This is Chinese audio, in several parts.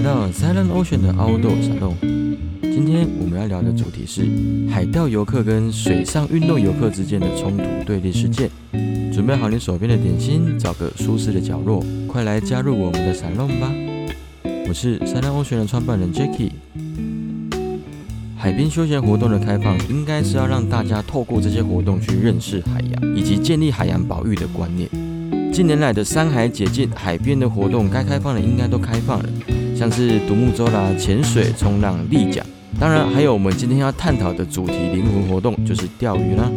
来到 Silent Ocean 的 Outdoor 沙龙。今天我们要聊的主题是海钓游客跟水上运动游客之间的冲突对立事件。准备好你手边的点心，找个舒适的角落，快来加入我们的沙龙吧！我是 Silent Ocean 的创办人 Jacky。海滨休闲活动的开放，应该是要让大家透过这些活动去认识海洋，以及建立海洋保育的观念。近年来的山海解禁，海边的活动该开放的应该都开放了，像是独木舟啦、潜水、冲浪、立桨，当然还有我们今天要探讨的主题灵魂活动，就是钓鱼啦。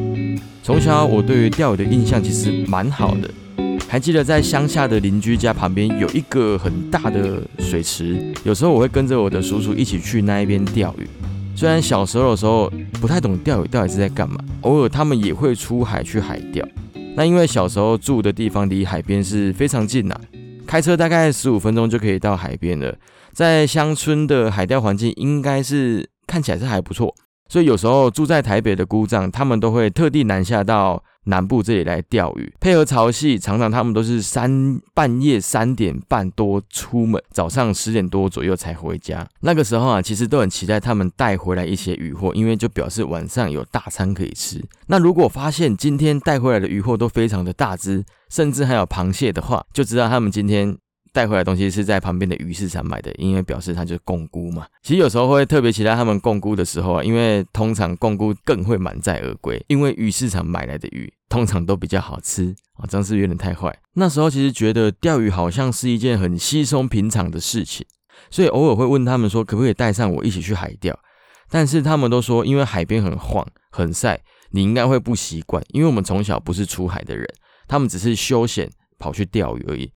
从小我对于钓鱼的印象其实蛮好的，还记得在乡下的邻居家旁边有一个很大的水池，有时候我会跟着我的叔叔一起去那一边钓鱼。虽然小时候的时候不太懂钓鱼到底是在干嘛，偶尔他们也会出海去海钓。那因为小时候住的地方离海边是非常近呐，开车大概十五分钟就可以到海边了。在乡村的海钓环境应该是看起来是还不错，所以有时候住在台北的姑丈，他们都会特地南下到。南部这里来钓鱼，配合潮汐，常常他们都是三半夜三点半多出门，早上十点多左右才回家。那个时候啊，其实都很期待他们带回来一些鱼货，因为就表示晚上有大餐可以吃。那如果发现今天带回来的鱼货都非常的大只，甚至还有螃蟹的话，就知道他们今天。带回来东西是在旁边的鱼市场买的，因为表示它就是共估嘛。其实有时候会特别期待他们共估的时候啊，因为通常共估更会满载而归，因为鱼市场买来的鱼通常都比较好吃啊。这样是有点太坏。那时候其实觉得钓鱼好像是一件很稀松平常的事情，所以偶尔会问他们说可不可以带上我一起去海钓，但是他们都说因为海边很晃很晒，你应该会不习惯，因为我们从小不是出海的人，他们只是休闲跑去钓鱼而已。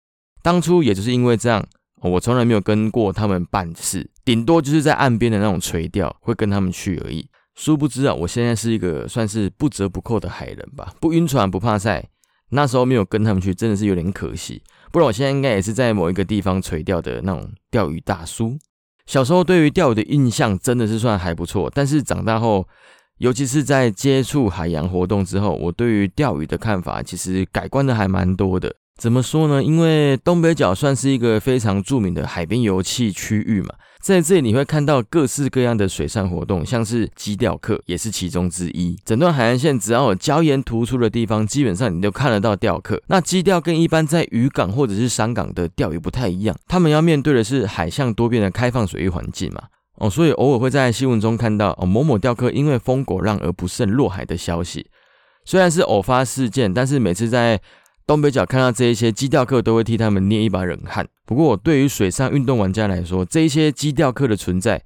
当初也就是因为这样，我从来没有跟过他们办事，顶多就是在岸边的那种垂钓会跟他们去而已。殊不知啊，我现在是一个算是不折不扣的海人吧，不晕船不怕晒。那时候没有跟他们去，真的是有点可惜。不然我现在应该也是在某一个地方垂钓的那种钓鱼大叔。小时候对于钓鱼的印象真的是算还不错，但是长大后，尤其是在接触海洋活动之后，我对于钓鱼的看法其实改观的还蛮多的。怎么说呢？因为东北角算是一个非常著名的海边游憩区域嘛，在这里你会看到各式各样的水上活动，像是基钓客也是其中之一。整段海岸线只要有礁岩突出的地方，基本上你都看得到钓客。那基钓跟一般在渔港或者是山港的钓鱼不太一样，他们要面对的是海象多变的开放水域环境嘛。哦，所以偶尔会在新闻中看到哦某某钓客因为风果浪而不慎落海的消息。虽然是偶发事件，但是每次在东北角看到这一些基钓客，都会替他们捏一把冷汗。不过，对于水上运动玩家来说，这一些基钓客的存在，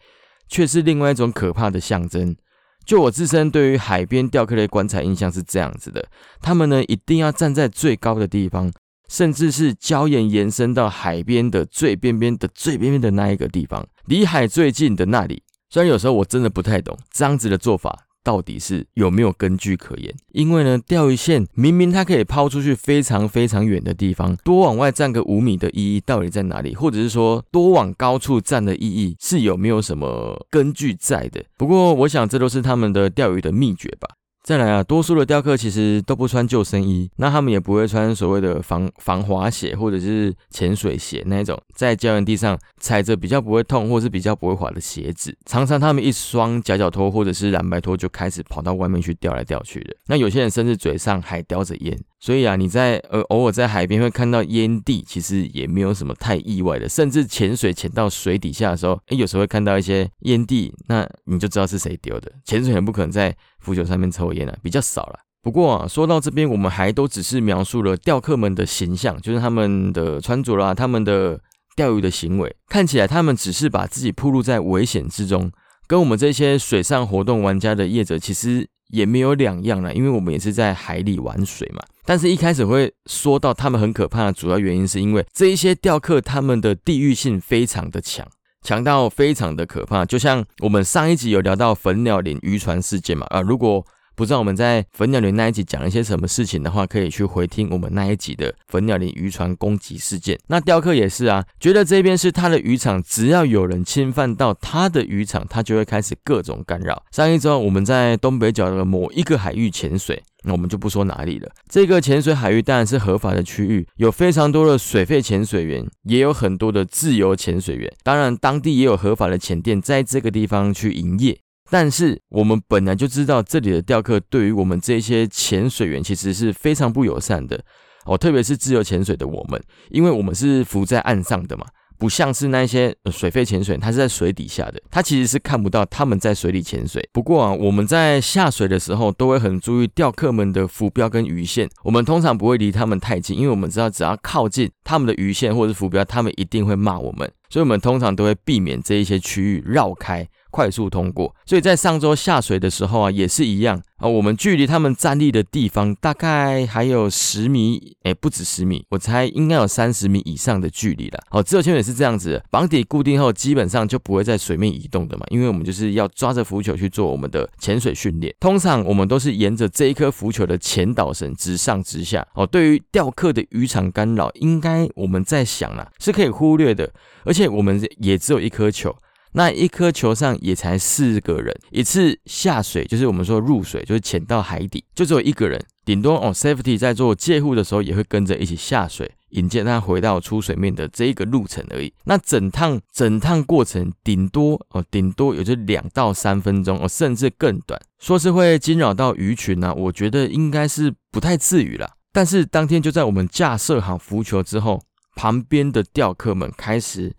却是另外一种可怕的象征。就我自身对于海边钓客的观察印象是这样子的：他们呢，一定要站在最高的地方，甚至是礁岩延伸到海边的最边边的最边边的那一个地方，离海最近的那里。虽然有时候我真的不太懂这样子的做法。到底是有没有根据可言？因为呢，钓鱼线明明它可以抛出去非常非常远的地方，多往外站个五米的意义到底在哪里？或者是说多往高处站的意义是有没有什么根据在的？不过我想这都是他们的钓鱼的秘诀吧。再来啊，多数的雕刻其实都不穿救生衣，那他们也不会穿所谓的防防滑鞋或者是潜水鞋那一种，在胶原地上踩着比较不会痛或是比较不会滑的鞋子。常常他们一双夹脚拖或者是蓝白拖就开始跑到外面去钓来钓去的。那有些人甚至嘴上还叼着烟。所以啊，你在呃偶尔在海边会看到烟蒂，其实也没有什么太意外的。甚至潜水潜到水底下的时候，诶，有时候会看到一些烟蒂，那你就知道是谁丢的。潜水员不可能在浮球上面抽烟啊，比较少了。不过啊，说到这边，我们还都只是描述了钓客们的形象，就是他们的穿着啦，他们的钓鱼的行为，看起来他们只是把自己暴露在危险之中，跟我们这些水上活动玩家的业者其实也没有两样了，因为我们也是在海里玩水嘛。但是，一开始会说到他们很可怕的主要原因，是因为这一些钓客他们的地域性非常的强，强到非常的可怕。就像我们上一集有聊到粉鸟林渔船事件嘛，啊，如果不知道我们在粉鸟林那一集讲了一些什么事情的话，可以去回听我们那一集的粉鸟林渔船攻击事件。那钓客也是啊，觉得这边是他的渔场，只要有人侵犯到他的渔场，他就会开始各种干扰。上一周我们在东北角的某一个海域潜水。那我们就不说哪里了。这个潜水海域当然是合法的区域，有非常多的水肺潜水员，也有很多的自由潜水员。当然，当地也有合法的潜店在这个地方去营业。但是我们本来就知道，这里的钓客对于我们这些潜水员其实是非常不友善的哦，特别是自由潜水的我们，因为我们是浮在岸上的嘛。不像是那些水肺潜水，它是在水底下的，它其实是看不到他们在水里潜水。不过啊，我们在下水的时候都会很注意钓客们的浮标跟鱼线，我们通常不会离他们太近，因为我们知道只要靠近他们的鱼线或者是浮标，他们一定会骂我们，所以我们通常都会避免这一些区域绕开。快速通过，所以在上周下水的时候啊，也是一样啊。我们距离他们站立的地方大概还有十米，哎，不止十米，我猜应该有三十米以上的距离了。哦，自由潜水是这样子，绑底固定后，基本上就不会在水面移动的嘛，因为我们就是要抓着浮球去做我们的潜水训练。通常我们都是沿着这一颗浮球的前导绳直上直下。哦，对于钓客的渔场干扰，应该我们在想啦，是可以忽略的，而且我们也只有一颗球。那一颗球上也才四个人，一次下水就是我们说入水，就是潜到海底，就只有一个人，顶多哦，safety 在做借护的时候也会跟着一起下水，引荐他回到出水面的这一个路程而已。那整趟整趟过程顶多哦，顶多也就两到三分钟哦，甚至更短。说是会惊扰到鱼群呢，我觉得应该是不太至于了。但是当天就在我们架设好浮球之后，旁边的钓客们开始。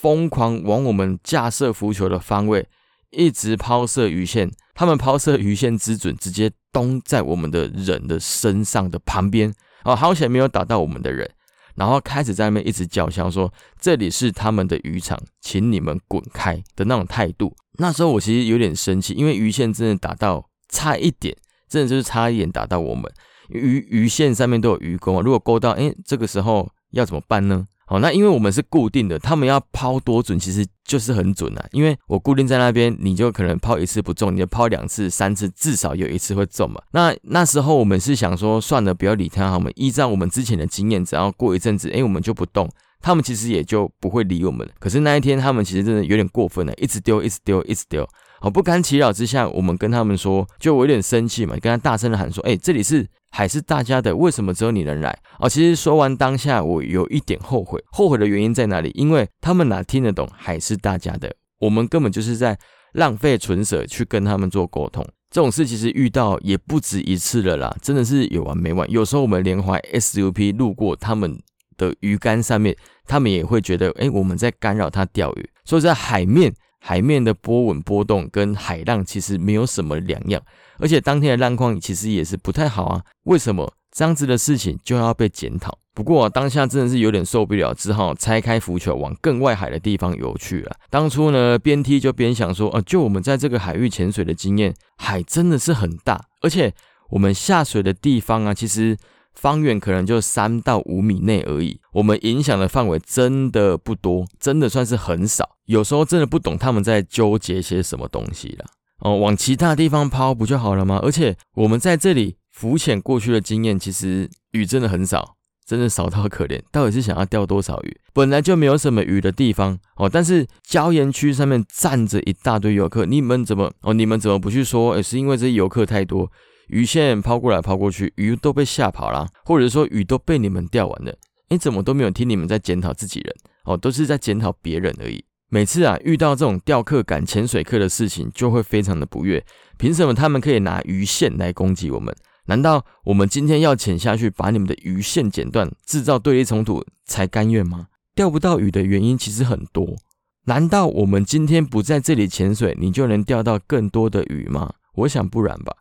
疯狂往我们架设浮球的方位一直抛射鱼线，他们抛射鱼线之准，直接咚在我们的人的身上的旁边，哦，好险没有打到我们的人，然后开始在那边一直叫嚣说这里是他们的渔场，请你们滚开的那种态度。那时候我其实有点生气，因为鱼线真的打到差一点，真的就是差一点打到我们鱼鱼线上面都有鱼钩啊，如果勾到，哎，这个时候要怎么办呢？好，那因为我们是固定的，他们要抛多准，其实就是很准啊。因为我固定在那边，你就可能抛一次不中，你就抛两次、三次，至少有一次会中嘛。那那时候我们是想说，算了，不要理他，我们依照我们之前的经验，只要过一阵子，哎，我们就不动，他们其实也就不会理我们了。可是那一天，他们其实真的有点过分了，一直丢，一直丢，一直丢。好，不堪其扰之下，我们跟他们说，就我有点生气嘛，跟他大声的喊说，哎，这里是。海是大家的，为什么只有你能来？哦，其实说完当下，我有一点后悔。后悔的原因在哪里？因为他们哪听得懂海是大家的？我们根本就是在浪费唇舌去跟他们做沟通。这种事其实遇到也不止一次了啦，真的是有完没完。有时候我们连怀 SUP 路过他们的鱼竿上面，他们也会觉得，哎，我们在干扰他钓鱼。所以在海面，海面的波纹波动跟海浪其实没有什么两样。而且当天的浪况其实也是不太好啊，为什么这样子的事情就要被检讨？不过当下真的是有点受不了，只好拆开浮球往更外海的地方游去了。当初呢，边踢就边想说，呃，就我们在这个海域潜水的经验，海真的是很大，而且我们下水的地方啊，其实方圆可能就三到五米内而已，我们影响的范围真的不多，真的算是很少。有时候真的不懂他们在纠结些什么东西了。哦，往其他地方抛不就好了吗？而且我们在这里浮潜过去的经验，其实鱼真的很少，真的少到可怜。到底是想要钓多少鱼？本来就没有什么鱼的地方哦，但是礁岩区上面站着一大堆游客，你们怎么哦？你们怎么不去说？诶，是因为这些游客太多，鱼线抛过来抛过去，鱼都被吓跑了，或者说鱼都被你们钓完了？你怎么都没有听你们在检讨自己人？哦，都是在检讨别人而已。每次啊遇到这种钓客赶潜水客的事情，就会非常的不悦。凭什么他们可以拿鱼线来攻击我们？难道我们今天要潜下去把你们的鱼线剪断，制造对立冲突才甘愿吗？钓不到鱼的原因其实很多。难道我们今天不在这里潜水，你就能钓到更多的鱼吗？我想不然吧。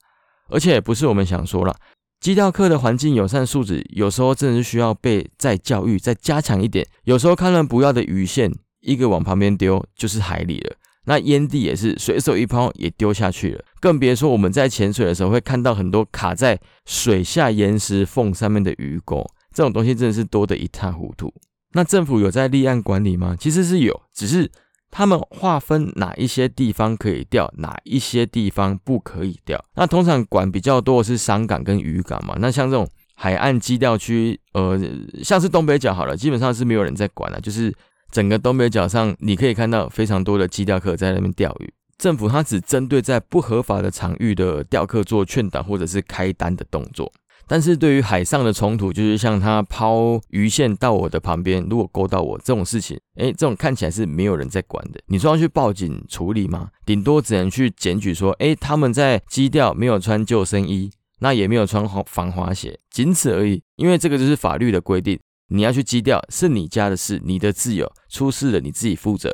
而且不是我们想说了，基钓客的环境友善素质有时候真的是需要被再教育、再加强一点。有时候看人不要的鱼线。一个往旁边丢就是海里了，那烟蒂也是随手一抛也丢下去了，更别说我们在潜水的时候会看到很多卡在水下岩石缝上面的鱼钩，这种东西真的是多得一塌糊涂。那政府有在立案管理吗？其实是有，只是他们划分哪一些地方可以钓，哪一些地方不可以钓。那通常管比较多的是商港跟渔港嘛。那像这种海岸基钓区，呃，像是东北角好了，基本上是没有人在管了。就是整个东北角上，你可以看到非常多的基钓客在那边钓鱼。政府它只针对在不合法的场域的钓客做劝导或者是开单的动作。但是对于海上的冲突，就是像他抛鱼线到我的旁边，如果勾到我这种事情，哎，这种看起来是没有人在管的。你说要去报警处理吗？顶多只能去检举说，哎，他们在基钓没有穿救生衣，那也没有穿防滑鞋，仅此而已。因为这个就是法律的规定，你要去基钓是你家的事，你的自由，出事了你自己负责。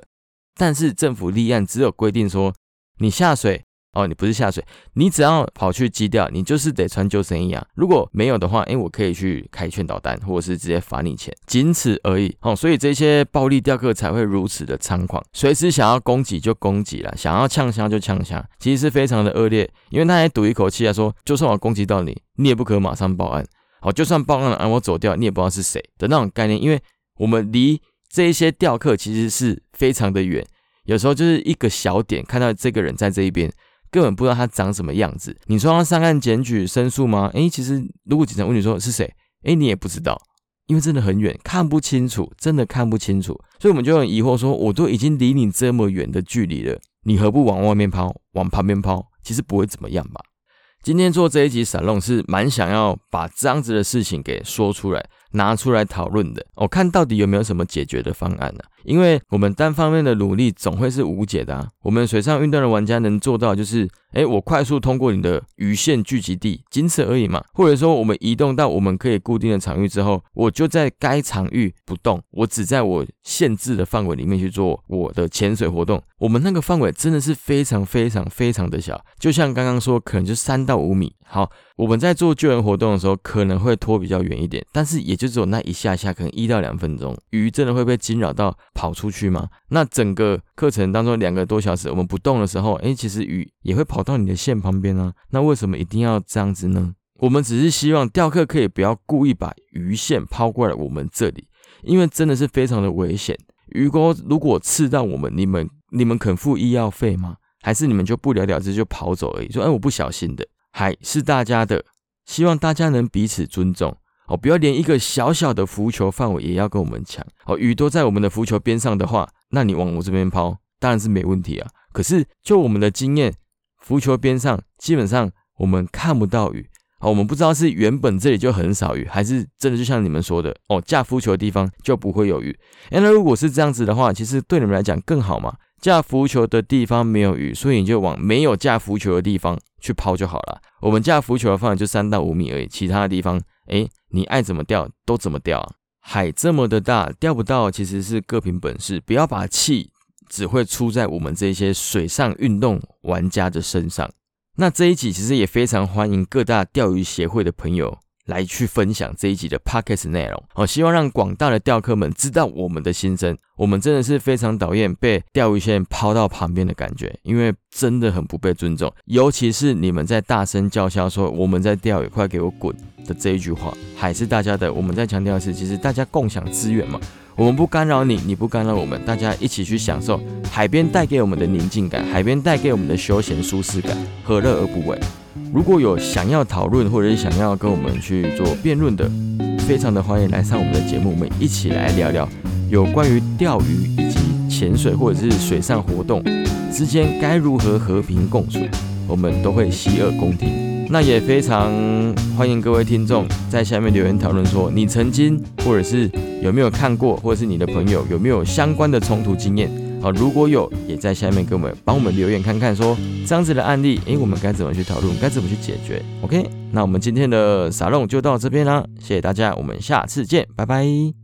但是政府立案只有规定说，你下水。哦，你不是下水，你只要跑去击钓，你就是得穿救生衣啊。如果没有的话，哎，我可以去开劝导单，或者是直接罚你钱，仅此而已。哦，所以这些暴力钓客才会如此的猖狂，随时想要攻击就攻击了，想要呛虾就呛虾，其实是非常的恶劣。因为他还赌一口气啊，说就算我攻击到你，你也不可马上报案。好，就算报案了，我走掉，你也不知道是谁的那种概念。因为我们离这一些钓客其实是非常的远，有时候就是一个小点，看到这个人在这一边。根本不知道他长什么样子。你说要上岸检举申诉吗？诶，其实如果警察问你说是谁，诶，你也不知道，因为真的很远，看不清楚，真的看不清楚。所以我们就很疑惑，说我都已经离你这么远的距离了，你何不往外面抛，往旁边抛？其实不会怎么样吧？今天做这一集散弄是蛮想要把这样子的事情给说出来。拿出来讨论的，我看到底有没有什么解决的方案呢？因为我们单方面的努力总会是无解的啊。我们水上运动的玩家能做到就是，哎，我快速通过你的鱼线聚集地，仅此而已嘛。或者说，我们移动到我们可以固定的场域之后，我就在该场域不动，我只在我限制的范围里面去做我的潜水活动。我们那个范围真的是非常非常非常的小，就像刚刚说，可能就三到五米。好，我们在做救援活动的时候，可能会拖比较远一点，但是也就只有那一下下，可能一到两分钟，鱼真的会被惊扰到跑出去吗？那整个课程当中两个多小时，我们不动的时候，哎，其实鱼也会跑到你的线旁边啊。那为什么一定要这样子呢？我们只是希望钓客可以不要故意把鱼线抛过来我们这里，因为真的是非常的危险。鱼钩如果刺到我们，你们你们肯付医药费吗？还是你们就不了了之就跑走而已？说哎，我不小心的。海是大家的，希望大家能彼此尊重哦，不要连一个小小的浮球范围也要跟我们抢哦。鱼都在我们的浮球边上的话，那你往我这边抛当然是没问题啊。可是就我们的经验，浮球边上基本上我们看不到鱼哦，我们不知道是原本这里就很少鱼，还是真的就像你们说的哦，架浮球的地方就不会有鱼。哎，那如果是这样子的话，其实对你们来讲更好嘛。架浮球的地方没有鱼，所以你就往没有架浮球的地方去抛就好了。我们架浮球的范围就三到五米而已，其他的地方，哎，你爱怎么钓都怎么钓啊。海这么的大，钓不到其实是各凭本事，不要把气只会出在我们这些水上运动玩家的身上。那这一集其实也非常欢迎各大钓鱼协会的朋友。来去分享这一集的 podcast 内容哦，希望让广大的钓客们知道我们的心声。我们真的是非常讨厌被钓鱼线抛到旁边的感觉，因为真的很不被尊重。尤其是你们在大声叫嚣说“我们在钓鱼，快给我滚”的这一句话，海是大家的。我们在强调的是，其实大家共享资源嘛，我们不干扰你，你不干扰我们，大家一起去享受海边带给我们的宁静感，海边带给我们的休闲舒适感，何乐而不为？如果有想要讨论或者是想要跟我们去做辩论的，非常的欢迎来上我们的节目，我们一起来聊聊有关于钓鱼以及潜水或者是水上活动之间该如何和平共处，我们都会洗耳恭听。那也非常欢迎各位听众在下面留言讨论，说你曾经或者是有没有看过，或者是你的朋友有没有相关的冲突经验。好，如果有，也在下面给我们帮我们留言看看，说这样子的案例，诶，我们该怎么去讨论，该怎么去解决？OK，那我们今天的沙龙就到这边啦，谢谢大家，我们下次见，拜拜。